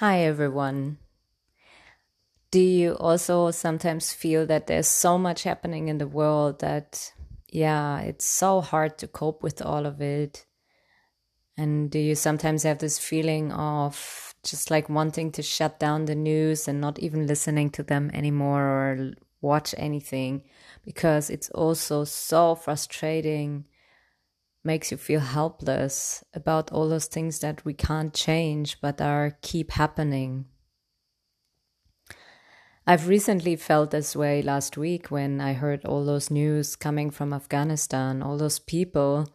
Hi, everyone. Do you also sometimes feel that there's so much happening in the world that, yeah, it's so hard to cope with all of it? And do you sometimes have this feeling of just like wanting to shut down the news and not even listening to them anymore or watch anything because it's also so frustrating? Makes you feel helpless about all those things that we can't change but are keep happening. I've recently felt this way last week when I heard all those news coming from Afghanistan, all those people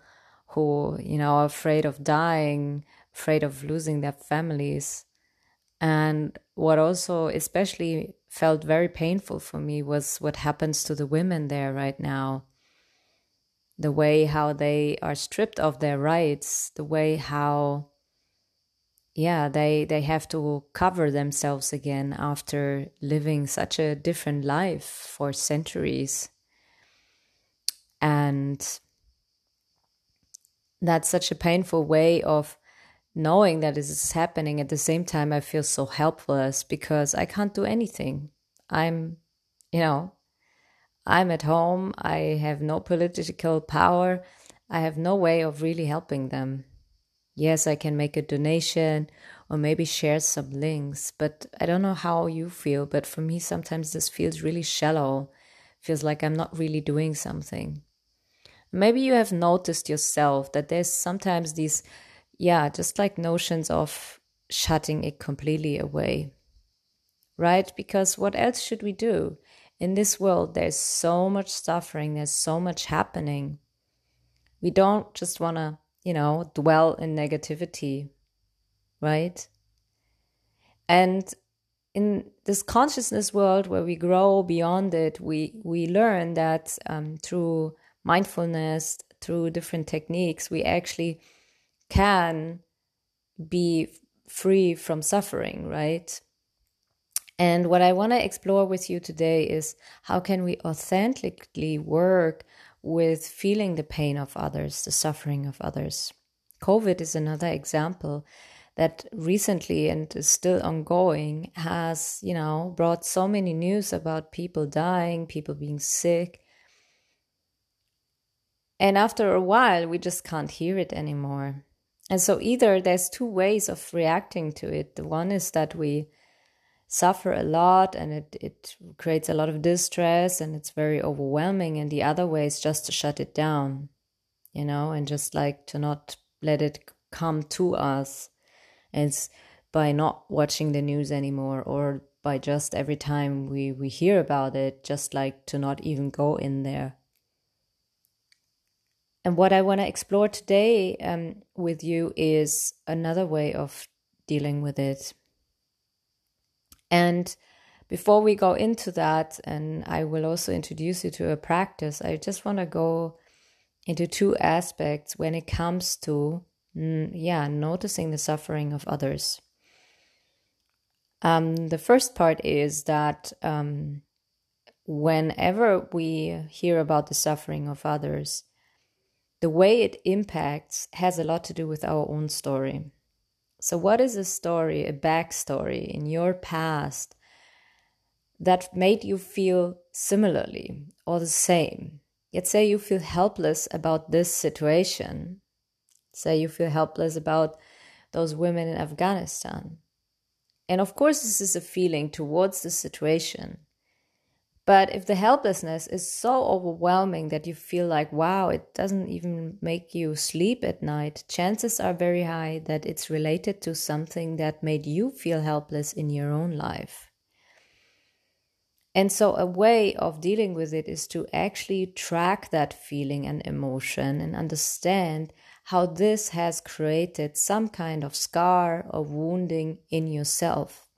who, you know, are afraid of dying, afraid of losing their families. And what also especially felt very painful for me was what happens to the women there right now the way how they are stripped of their rights, the way how yeah, they they have to cover themselves again after living such a different life for centuries. And that's such a painful way of knowing that this is happening at the same time i feel so helpless because i can't do anything i'm you know I'm at home, I have no political power, I have no way of really helping them. Yes, I can make a donation or maybe share some links, but I don't know how you feel, but for me sometimes this feels really shallow. Feels like I'm not really doing something. Maybe you have noticed yourself that there's sometimes these yeah, just like notions of shutting it completely away. Right? Because what else should we do? In this world, there's so much suffering, there's so much happening. We don't just want to, you know, dwell in negativity, right? And in this consciousness world where we grow beyond it, we, we learn that um, through mindfulness, through different techniques, we actually can be free from suffering, right? And what I want to explore with you today is how can we authentically work with feeling the pain of others, the suffering of others. COVID is another example that recently and is still ongoing has, you know, brought so many news about people dying, people being sick. And after a while, we just can't hear it anymore. And so either there's two ways of reacting to it. The one is that we suffer a lot and it, it creates a lot of distress and it's very overwhelming. And the other way is just to shut it down, you know, and just like to not let it come to us. And it's by not watching the news anymore or by just every time we, we hear about it, just like to not even go in there. And what I want to explore today um, with you is another way of dealing with it and before we go into that, and I will also introduce you to a practice, I just want to go into two aspects when it comes to, mm, yeah, noticing the suffering of others. Um, the first part is that um, whenever we hear about the suffering of others, the way it impacts has a lot to do with our own story. So, what is a story, a backstory in your past that made you feel similarly or the same? Let's say you feel helpless about this situation. Say you feel helpless about those women in Afghanistan. And of course, this is a feeling towards the situation. But if the helplessness is so overwhelming that you feel like, wow, it doesn't even make you sleep at night, chances are very high that it's related to something that made you feel helpless in your own life. And so, a way of dealing with it is to actually track that feeling and emotion and understand how this has created some kind of scar or wounding in yourself.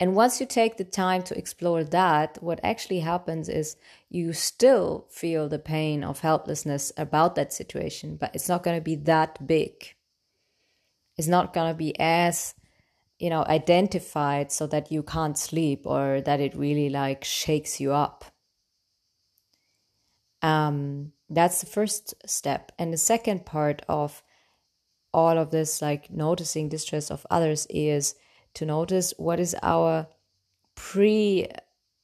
And once you take the time to explore that, what actually happens is you still feel the pain of helplessness about that situation, but it's not going to be that big. It's not going to be as you know identified so that you can't sleep or that it really like shakes you up um that's the first step and the second part of all of this, like noticing distress of others, is to notice what is our pre,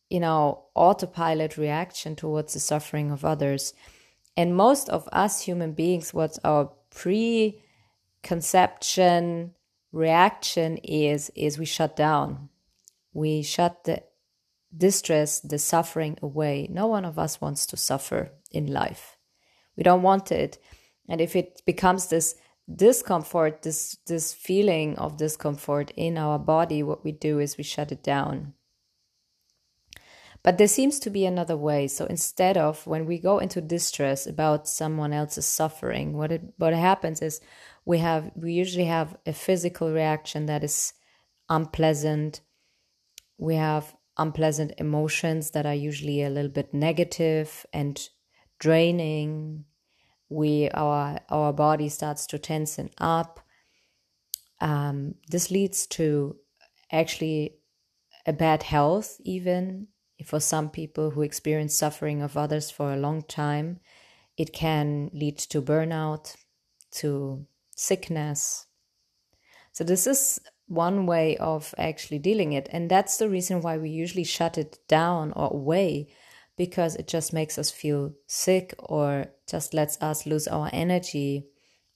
you know, autopilot reaction towards the suffering of others. And most of us human beings, what's our pre conception reaction is, is we shut down. We shut the distress, the suffering away. No one of us wants to suffer in life. We don't want it. And if it becomes this discomfort, this this feeling of discomfort in our body, what we do is we shut it down. But there seems to be another way. So instead of when we go into distress about someone else's suffering, what it what happens is we have we usually have a physical reaction that is unpleasant. We have unpleasant emotions that are usually a little bit negative and draining we our our body starts to tension up um, this leads to actually a bad health even for some people who experience suffering of others for a long time. It can lead to burnout to sickness. So this is one way of actually dealing it. And that's the reason why we usually shut it down or away because it just makes us feel sick or just lets us lose our energy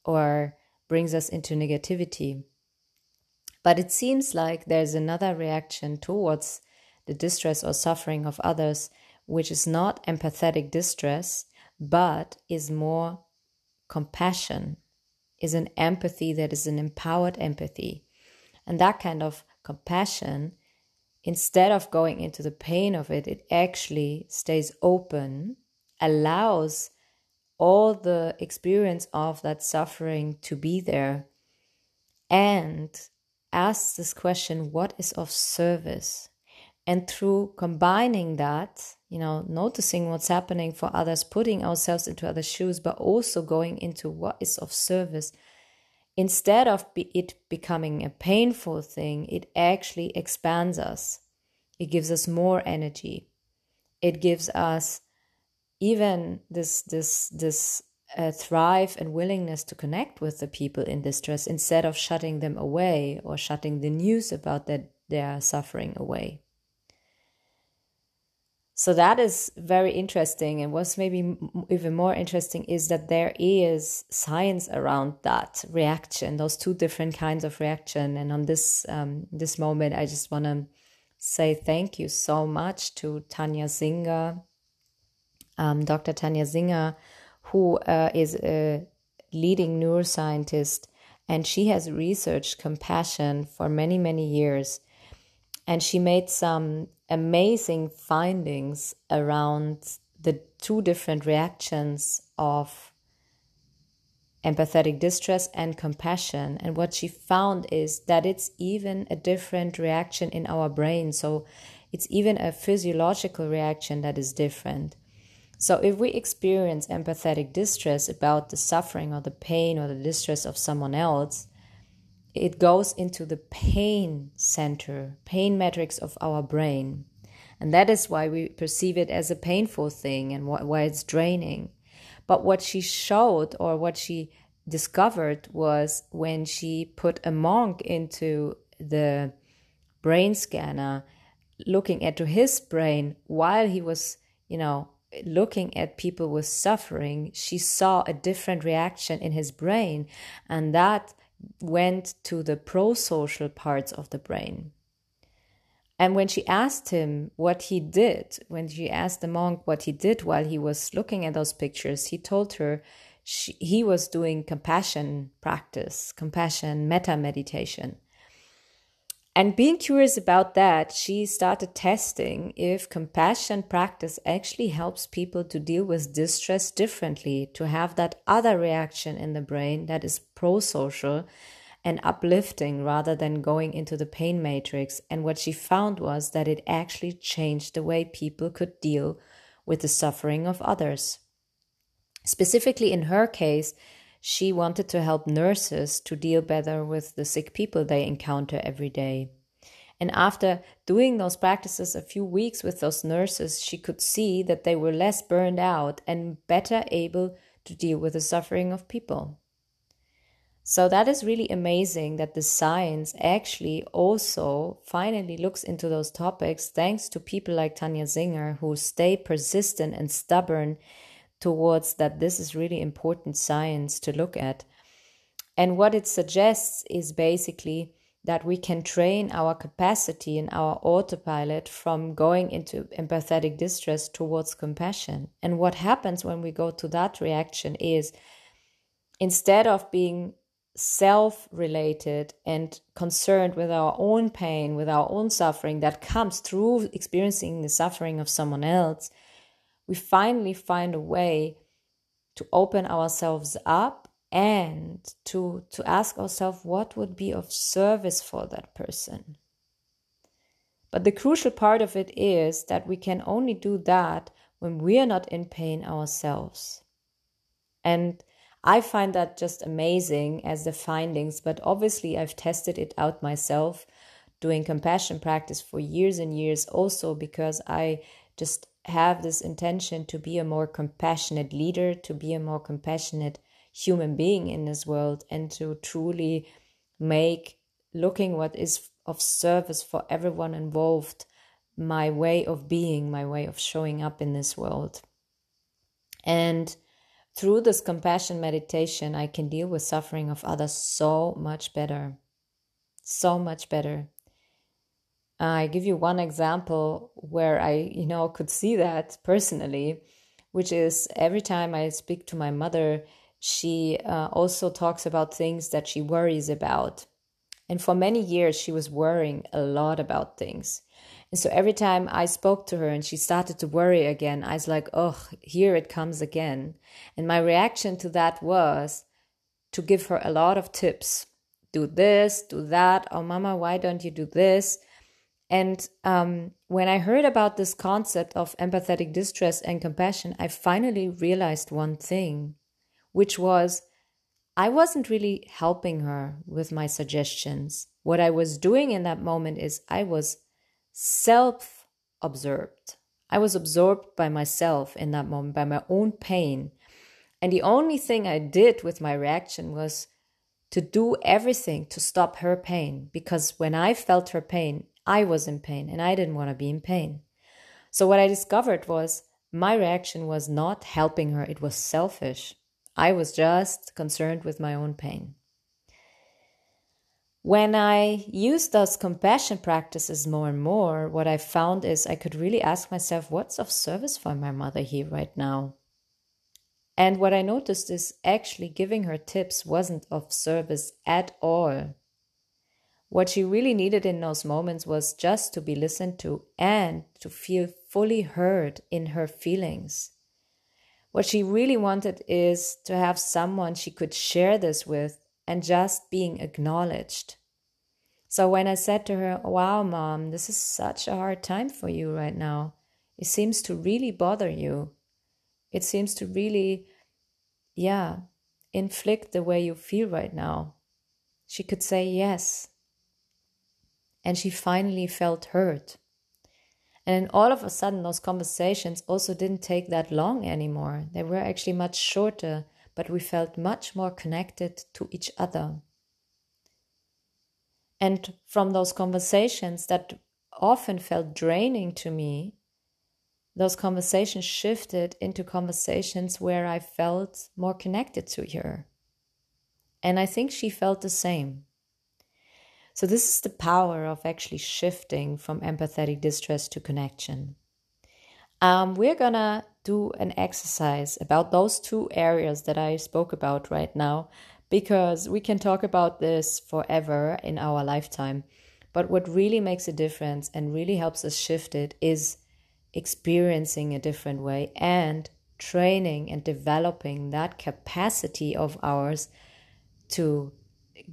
or brings us into negativity. But it seems like there's another reaction towards the distress or suffering of others, which is not empathetic distress, but is more compassion, is an empathy that is an empowered empathy. And that kind of compassion instead of going into the pain of it, it actually stays open, allows all the experience of that suffering to be there, and asks this question what is of service? And through combining that, you know, noticing what's happening for others, putting ourselves into other shoes, but also going into what is of service, instead of be it becoming a painful thing, it actually expands us. It gives us more energy. It gives us even this this this uh, thrive and willingness to connect with the people in distress instead of shutting them away or shutting the news about they are suffering away. So that is very interesting. And what's maybe even more interesting is that there is science around that reaction, those two different kinds of reaction. And on this um, this moment, I just want to say thank you so much to Tania Singer, um, Dr. Tania Singer, who uh, is a leading neuroscientist, and she has researched compassion for many, many years. And she made some amazing findings around the two different reactions of empathetic distress and compassion. And what she found is that it's even a different reaction in our brain. So it's even a physiological reaction that is different. So if we experience empathetic distress about the suffering or the pain or the distress of someone else, it goes into the pain center, pain matrix of our brain. And that is why we perceive it as a painful thing and why it's draining. But what she showed or what she discovered was when she put a monk into the brain scanner, looking into his brain while he was, you know, looking at people with suffering, she saw a different reaction in his brain. And that went to the pro social parts of the brain. And when she asked him what he did, when she asked the monk what he did while he was looking at those pictures, he told her she, he was doing compassion practice, compassion metta meditation. And being curious about that, she started testing if compassion practice actually helps people to deal with distress differently, to have that other reaction in the brain that is pro social and uplifting rather than going into the pain matrix. And what she found was that it actually changed the way people could deal with the suffering of others. Specifically, in her case, she wanted to help nurses to deal better with the sick people they encounter every day. And after doing those practices a few weeks with those nurses, she could see that they were less burned out and better able to deal with the suffering of people. So that is really amazing that the science actually also finally looks into those topics thanks to people like Tania Singer who stay persistent and stubborn towards that this is really important science to look at. And what it suggests is basically that we can train our capacity and our autopilot from going into empathetic distress towards compassion. And what happens when we go to that reaction is instead of being self related and concerned with our own pain, with our own suffering that comes through experiencing the suffering of someone else, we finally find a way to open ourselves up and to to ask ourselves what would be of service for that person. But the crucial part of it is that we can only do that when we are not in pain ourselves. And i find that just amazing as the findings but obviously i've tested it out myself doing compassion practice for years and years also because i just have this intention to be a more compassionate leader to be a more compassionate human being in this world and to truly make looking what is of service for everyone involved my way of being, my way of showing up in this world. And through this compassion meditation, I can deal with suffering of others so much better. So much better. I give you one example where I, you know, could see that personally, which is every time I speak to my mother, she uh, also talks about things that she worries about. And for many years, she was worrying a lot about things. And so every time I spoke to her and she started to worry again, I was like, oh, here it comes again. And my reaction to that was to give her a lot of tips do this, do that. Oh, mama, why don't you do this? And um, when I heard about this concept of empathetic distress and compassion, I finally realized one thing which was I wasn't really helping her with my suggestions. What I was doing in that moment is I was self absorbed. I was absorbed by myself in that moment, by my own pain. And the only thing I did with my reaction was to do everything to stop her pain because when I felt her pain, I was in pain and I didn't want to be in pain. So, what I discovered was my reaction was not helping her, it was selfish. I was just concerned with my own pain. When I used those compassion practices more and more, what I found is I could really ask myself, what's of service for my mother here right now? And what I noticed is actually giving her tips wasn't of service at all. What she really needed in those moments was just to be listened to and to feel fully heard in her feelings. What she really wanted is to have someone she could share this with and just being acknowledged. So when I said to her, Wow, mom, this is such a hard time for you right now, it seems to really bother you. It seems to really, yeah, inflict the way you feel right now. She could say yes. And she finally felt hurt. And all of a sudden, those conversations also didn't take that long anymore. They were actually much shorter, but we felt much more connected to each other. And from those conversations that often felt draining to me, those conversations shifted into conversations where I felt more connected to her. And I think she felt the same. So, this is the power of actually shifting from empathetic distress to connection. Um, we're gonna do an exercise about those two areas that I spoke about right now because we can talk about this forever in our lifetime. But what really makes a difference and really helps us shift it is experiencing a different way and training and developing that capacity of ours to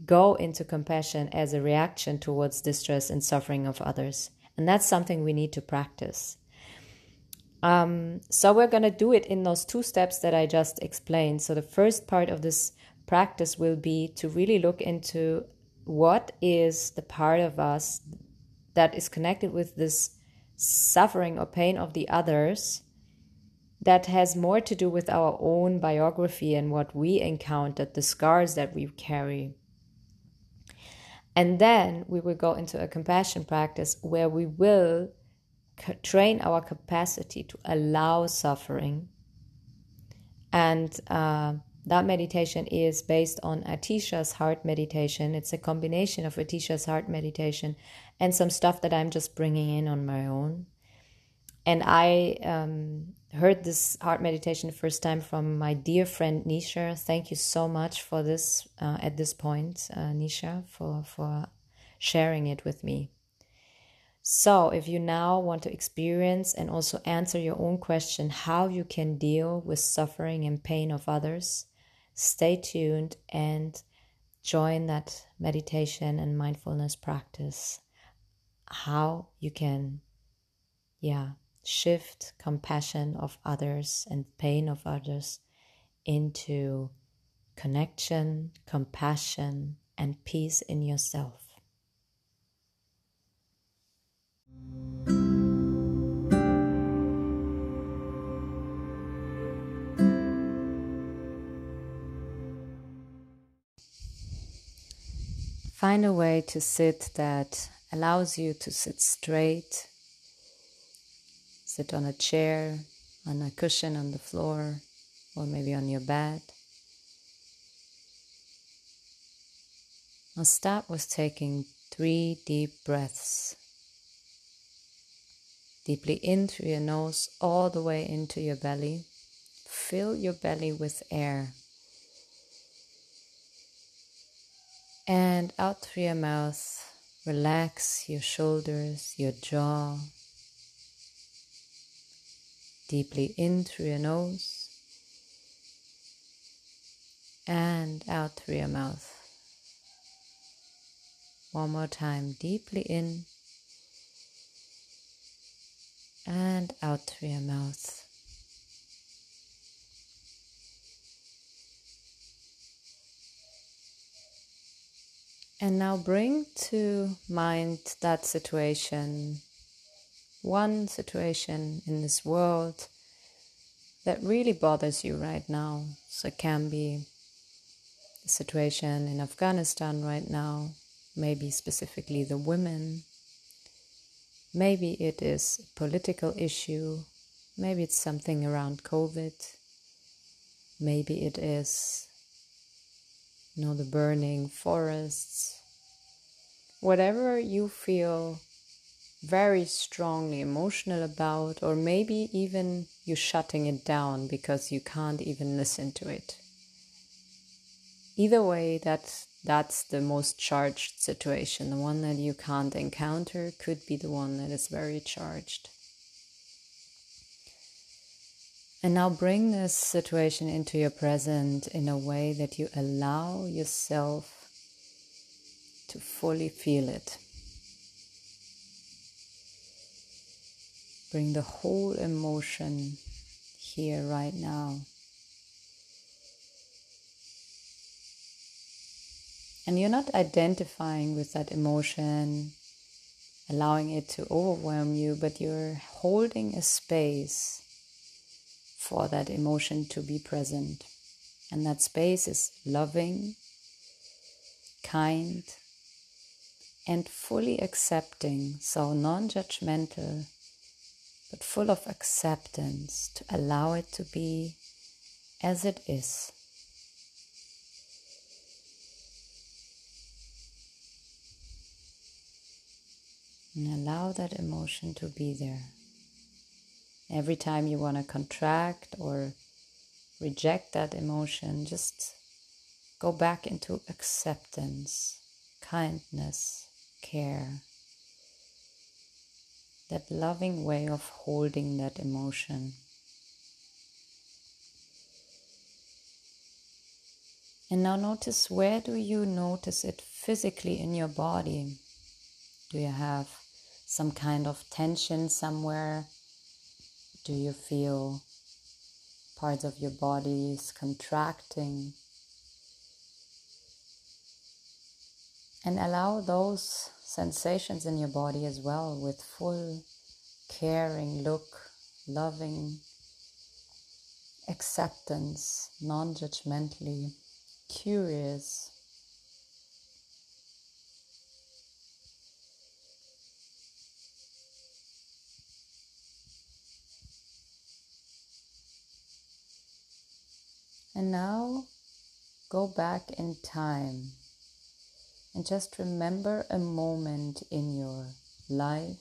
go into compassion as a reaction towards distress and suffering of others. And that's something we need to practice. Um, so we're going to do it in those two steps that I just explained. So the first part of this practice will be to really look into what is the part of us that is connected with this suffering or pain of the others that has more to do with our own biography and what we encountered, the scars that we carry. And then we will go into a compassion practice where we will train our capacity to allow suffering. And uh, that meditation is based on Atisha's heart meditation. It's a combination of Atisha's heart meditation and some stuff that I'm just bringing in on my own. And I um, heard this heart meditation the first time from my dear friend Nisha. Thank you so much for this uh, at this point, uh, Nisha, for, for sharing it with me. So, if you now want to experience and also answer your own question how you can deal with suffering and pain of others, stay tuned and join that meditation and mindfulness practice. How you can, yeah, shift compassion of others and pain of others into connection, compassion, and peace in yourself. Find a way to sit that allows you to sit straight. Sit on a chair, on a cushion on the floor, or maybe on your bed. Now start with taking three deep breaths. Deeply in through your nose, all the way into your belly. Fill your belly with air. And out through your mouth, relax your shoulders, your jaw. Deeply in through your nose and out through your mouth. One more time, deeply in and out through your mouth. And now bring to mind that situation, one situation in this world that really bothers you right now. So it can be the situation in Afghanistan right now, maybe specifically the women. Maybe it is a political issue. Maybe it's something around COVID. Maybe it is you know, the burning forests, whatever you feel very strongly emotional about, or maybe even you're shutting it down because you can't even listen to it. Either way, that that's the most charged situation. The one that you can't encounter could be the one that is very charged. And now bring this situation into your present in a way that you allow yourself to fully feel it. Bring the whole emotion here right now. And you're not identifying with that emotion, allowing it to overwhelm you, but you're holding a space for that emotion to be present. And that space is loving, kind, and fully accepting, so non judgmental, but full of acceptance to allow it to be as it is. And allow that emotion to be there. Every time you want to contract or reject that emotion, just go back into acceptance, kindness, care. That loving way of holding that emotion. And now notice where do you notice it physically in your body? Do you have some kind of tension somewhere? Do you feel parts of your body is contracting? And allow those sensations in your body as well with full caring look, loving acceptance, non judgmentally, curious. And now go back in time and just remember a moment in your life,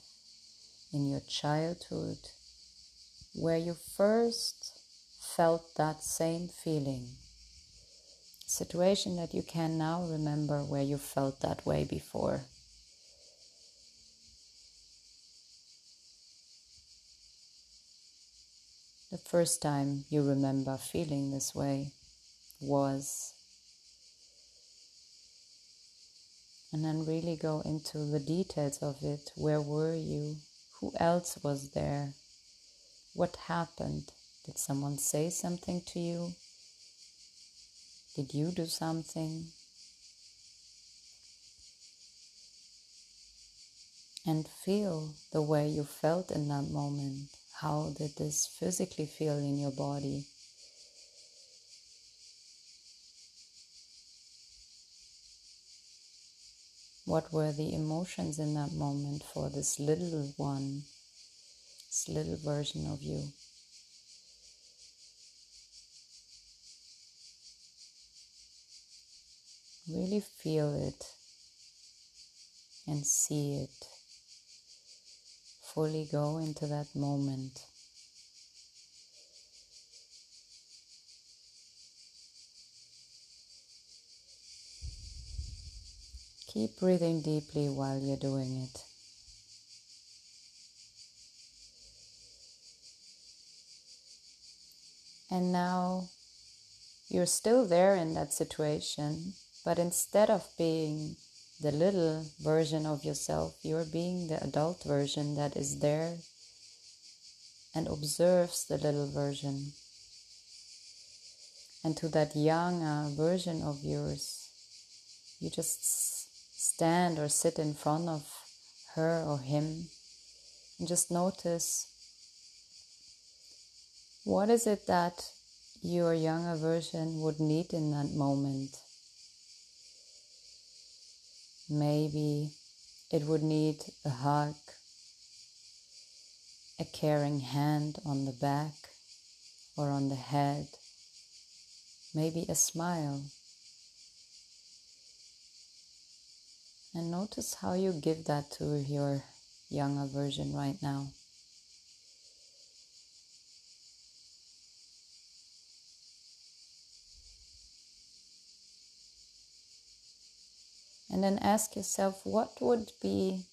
in your childhood, where you first felt that same feeling. Situation that you can now remember where you felt that way before. The first time you remember feeling this way was and then really go into the details of it. Where were you? Who else was there? What happened? Did someone say something to you? Did you do something? And feel the way you felt in that moment. How did this physically feel in your body? What were the emotions in that moment for this little one, this little version of you? Really feel it and see it. Fully go into that moment. Keep breathing deeply while you're doing it. And now you're still there in that situation, but instead of being the little version of yourself, you're being the adult version that is there and observes the little version. And to that younger version of yours, you just stand or sit in front of her or him and just notice what is it that your younger version would need in that moment. Maybe it would need a hug, a caring hand on the back or on the head, maybe a smile. And notice how you give that to your younger version right now. And then ask yourself what would be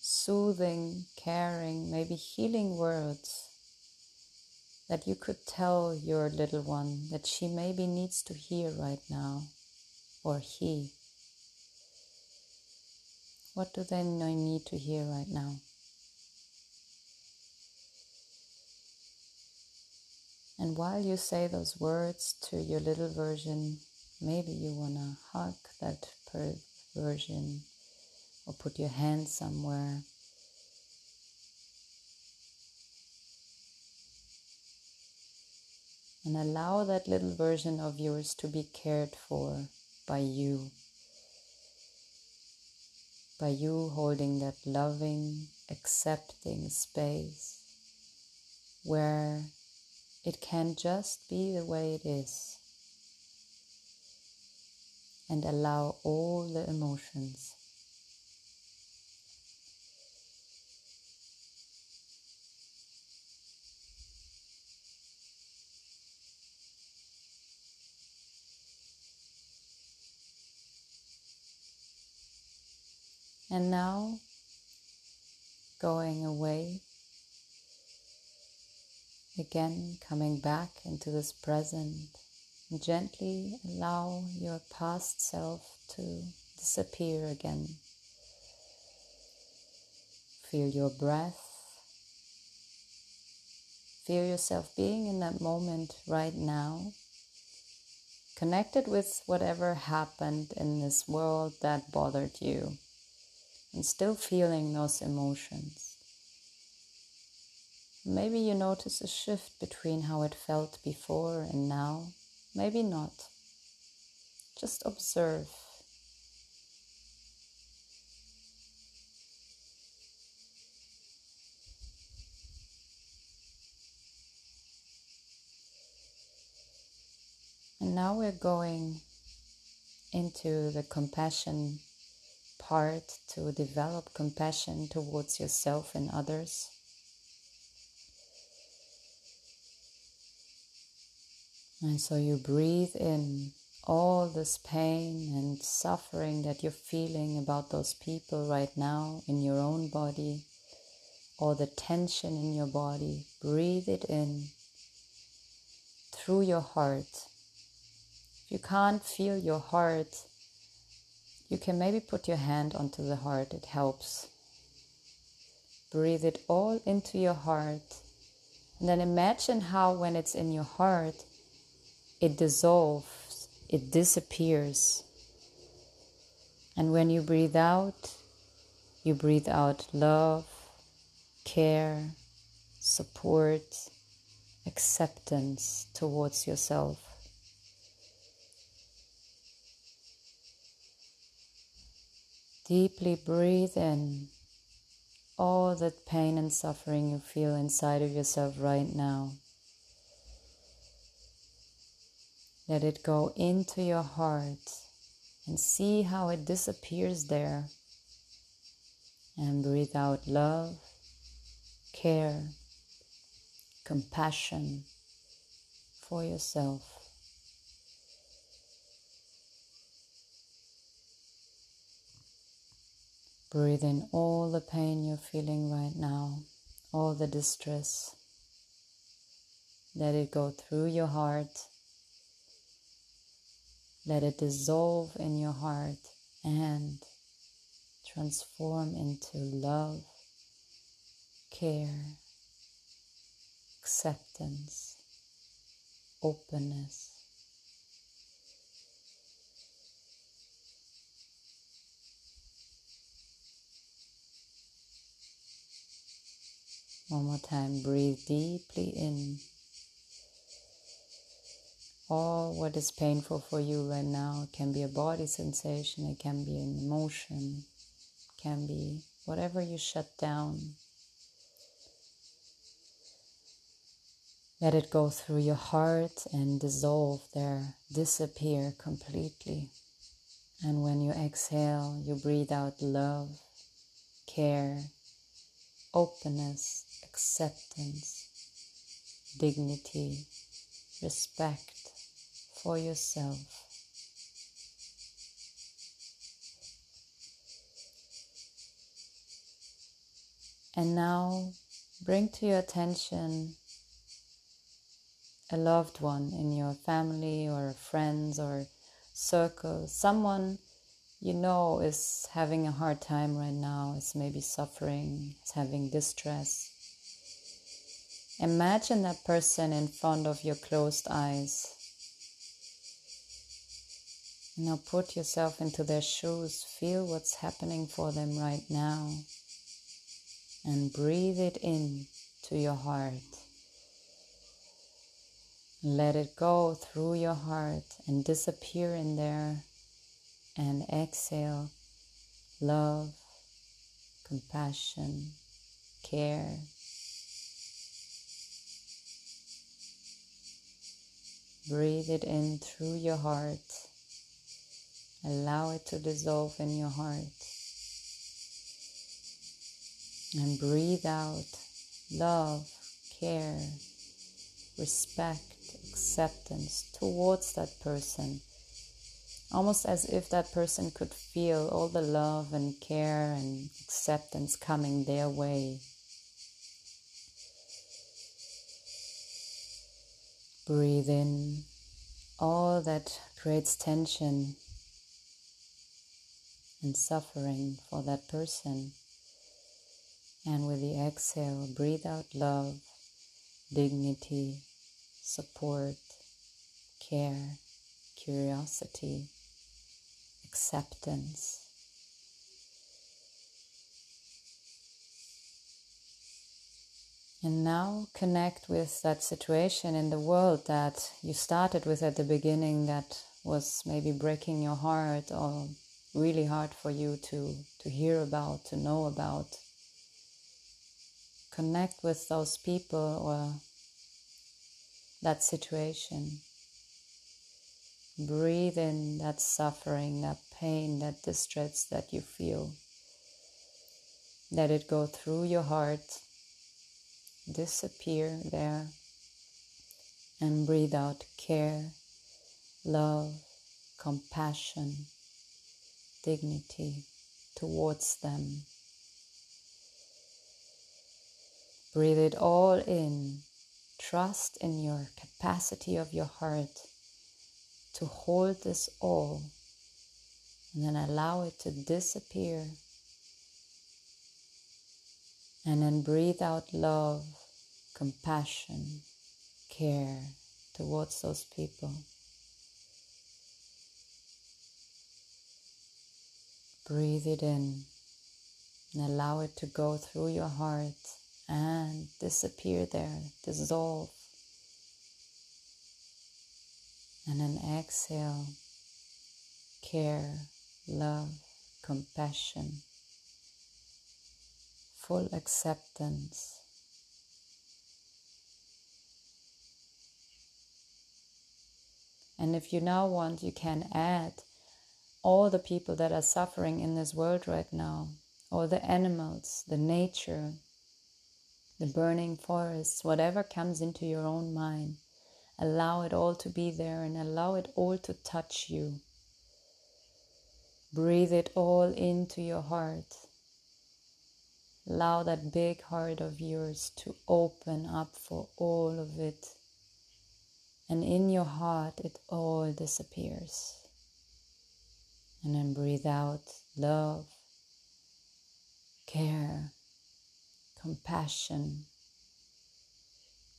soothing, caring, maybe healing words that you could tell your little one that she maybe needs to hear right now, or he. What do they need to hear right now? And while you say those words to your little version, maybe you want to hug that version or put your hand somewhere. And allow that little version of yours to be cared for by you by you holding that loving, accepting space where it can just be the way it is and allow all the emotions. And now, going away, again coming back into this present, gently allow your past self to disappear again. Feel your breath. Feel yourself being in that moment right now, connected with whatever happened in this world that bothered you and still feeling those emotions. maybe you notice a shift between how it felt before and now. Maybe not. Just observe. And now we're going into the compassion part to develop compassion towards yourself and others. And so you breathe in all this pain and suffering that you're feeling about those people right now in your own body, or the tension in your body. Breathe it in through your heart. If you can't feel your heart, you can maybe put your hand onto the heart, it helps. Breathe it all into your heart. And then imagine how, when it's in your heart, it dissolves, it disappears. And when you breathe out, you breathe out love, care, support, acceptance towards yourself. Deeply breathe in all that pain and suffering you feel inside of yourself right now. Let it go into your heart and see how it disappears there. And breathe out love, care, compassion for yourself. Breathe in all the pain you're feeling right now, all the distress. Let it go through your heart let it dissolve in your heart and transform into love, care, acceptance, openness. One more time, breathe deeply in all what is painful for you right now. Can be a body sensation, it can be an emotion, it can be whatever you shut down. Let it go through your heart and dissolve there, disappear completely. And when you exhale, you breathe out love, care, openness, acceptance, dignity, respect for yourself. And now bring to your attention a loved one in your family or friends or circle, someone you know is having a hard time right now, is maybe suffering, is having distress. Imagine that person in front of your closed eyes now put yourself into their shoes, feel what's happening for them right now, and breathe it in to your heart. Let it go through your heart and disappear in there, and exhale love, compassion, care. Breathe it in through your heart Allow it to dissolve in your heart. And breathe out love, care, respect, acceptance towards that person. Almost as if that person could feel all the love and care and acceptance coming their way. Breathe in all that creates tension and suffering for that person. And with the exhale, breathe out love, dignity, support, care, curiosity, acceptance. And now connect with that situation in the world that you started with at the beginning that was maybe breaking your heart or really hard for you to, to hear about, to know about. Connect with those people or that situation. Breathe in that suffering, that pain, that distress that you feel. Let it go through your heart, disappear there, and breathe out care, love, compassion, dignity towards them. Breathe it all in. Trust in your capacity of your heart to hold this all and then allow it to disappear. And then breathe out love, compassion, care towards those people. Breathe it in and allow it to go through your heart and disappear there, dissolve. And then exhale, care, love, compassion, full acceptance. And if you now want, you can add all the people that are suffering in this world right now, all the animals, the nature, the burning forests, whatever comes into your own mind. Allow it all to be there and allow it all to touch you. Breathe it all into your heart. Allow that big heart of yours to open up for all of it. And in your heart, it all disappears. And then breathe out love, care, compassion,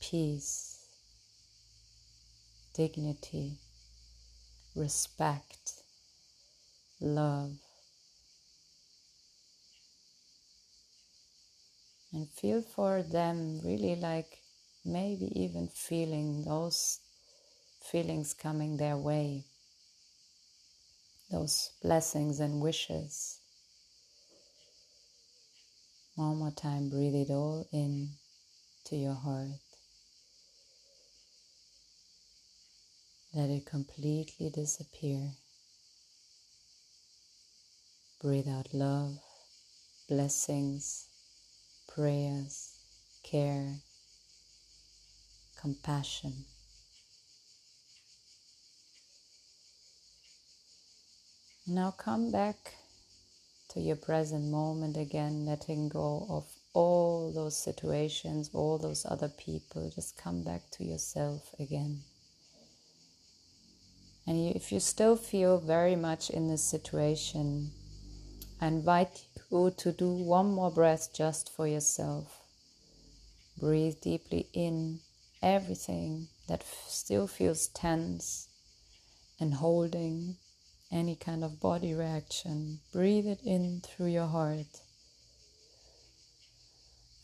peace, dignity, respect, love. And feel for them really like maybe even feeling those feelings coming their way those blessings and wishes. One more time, breathe it all in to your heart. Let it completely disappear. Breathe out love, blessings, prayers, care, compassion. Now come back to your present moment again, letting go of all those situations, all those other people. Just come back to yourself again. And if you still feel very much in this situation, I invite you to do one more breath just for yourself. Breathe deeply in everything that still feels tense and holding any kind of body reaction. Breathe it in through your heart.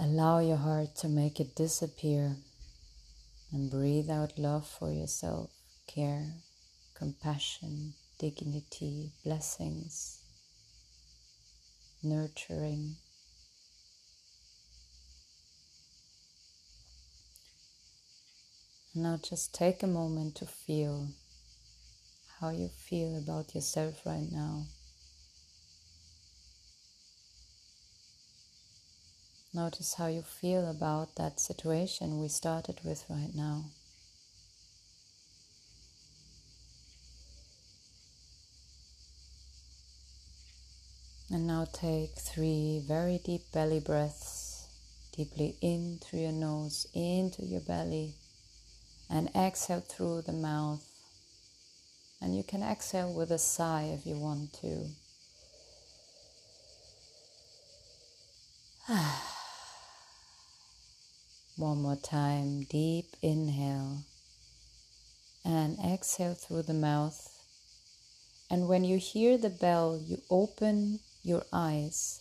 Allow your heart to make it disappear and breathe out love for yourself, care, compassion, dignity, blessings, nurturing. Now just take a moment to feel how you feel about yourself right now. Notice how you feel about that situation we started with right now. And now take three very deep belly breaths, deeply in through your nose, into your belly, and exhale through the mouth. And you can exhale with a sigh if you want to. One more time, deep inhale and exhale through the mouth. And when you hear the bell, you open your eyes.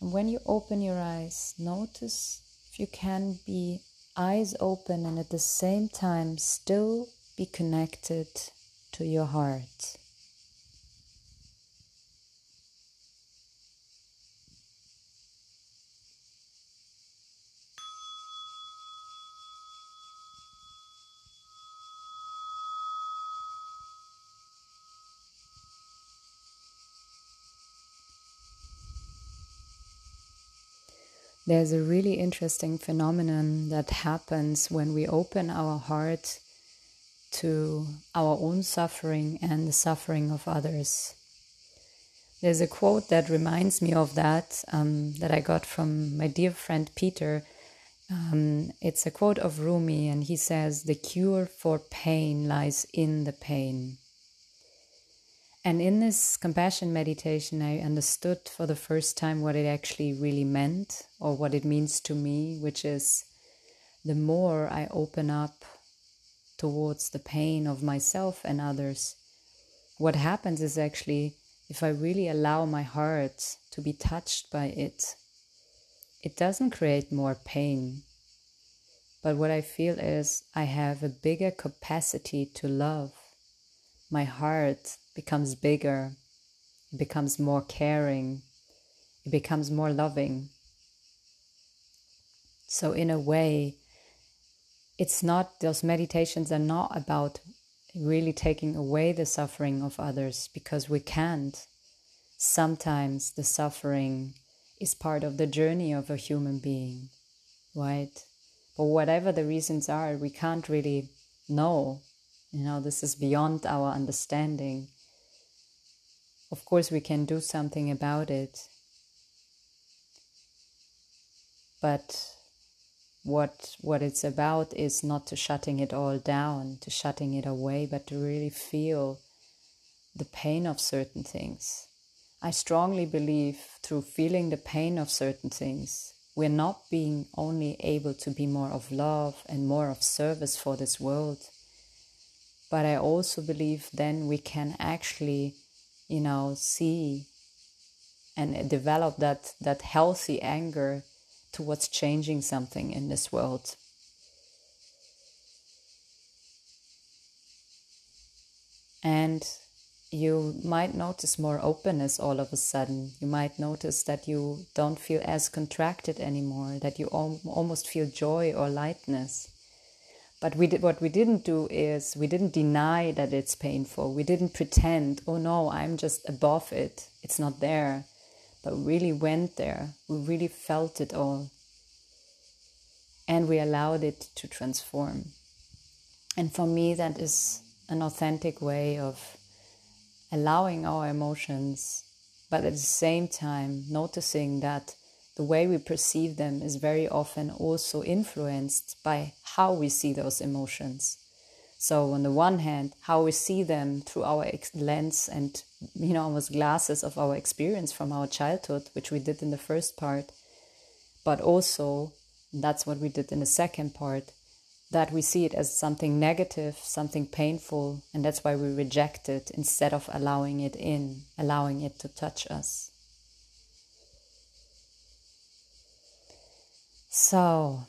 And when you open your eyes, notice if you can be eyes open and at the same time still be connected to your heart. There's a really interesting phenomenon that happens when we open our heart to our own suffering and the suffering of others. There's a quote that reminds me of that um, that I got from my dear friend Peter. Um, it's a quote of Rumi, and he says, The cure for pain lies in the pain. And in this compassion meditation, I understood for the first time what it actually really meant or what it means to me, which is the more I open up towards the pain of myself and others, what happens is actually if I really allow my heart to be touched by it, it doesn't create more pain. But what I feel is I have a bigger capacity to love. My heart becomes bigger, it becomes more caring, it becomes more loving. So, in a way, it's not, those meditations are not about really taking away the suffering of others because we can't. Sometimes the suffering is part of the journey of a human being, right? But whatever the reasons are, we can't really know. You know, this is beyond our understanding of course we can do something about it. But what what it's about is not to shutting it all down to shutting it away but to really feel the pain of certain things. I strongly believe through feeling the pain of certain things we're not being only able to be more of love and more of service for this world but i also believe then we can actually you know, see and develop that, that healthy anger towards changing something in this world. And you might notice more openness all of a sudden. You might notice that you don't feel as contracted anymore, that you al- almost feel joy or lightness. But we did, what we didn't do is we didn't deny that it's painful. We didn't pretend, oh no, I'm just above it. It's not there. But we really went there. We really felt it all. And we allowed it to transform. And for me, that is an authentic way of allowing our emotions, but at the same time, noticing that the way we perceive them is very often also influenced by how we see those emotions. So, on the one hand, how we see them through our lens and, you know, almost glasses of our experience from our childhood, which we did in the first part, but also, that's what we did in the second part, that we see it as something negative, something painful, and that's why we reject it instead of allowing it in, allowing it to touch us. So,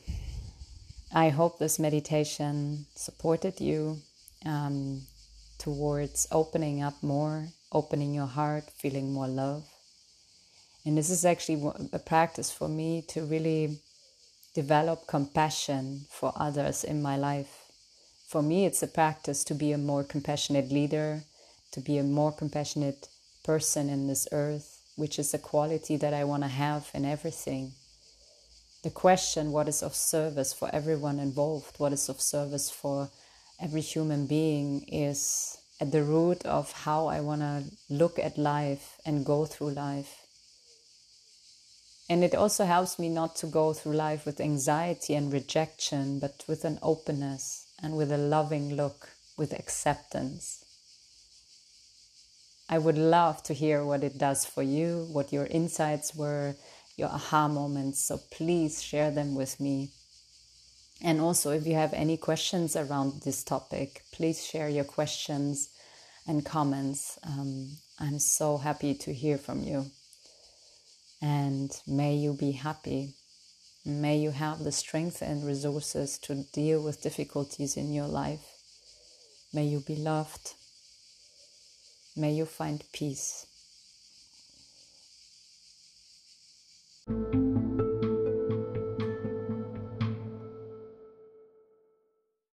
I hope this meditation supported you um, towards opening up more, opening your heart, feeling more love. And this is actually a practice for me to really develop compassion for others in my life. For me, it's a practice to be a more compassionate leader, to be a more compassionate person in this earth, which is a quality that I want to have in everything the question what is of service for everyone involved, what is of service for every human being, is at the root of how I want to look at life and go through life. And it also helps me not to go through life with anxiety and rejection, but with an openness and with a loving look, with acceptance. I would love to hear what it does for you, what your insights were, your aha moments. So please share them with me. And also, if you have any questions around this topic, please share your questions and comments. Um, I'm so happy to hear from you. And may you be happy. May you have the strength and resources to deal with difficulties in your life. May you be loved. May you find peace. Thank you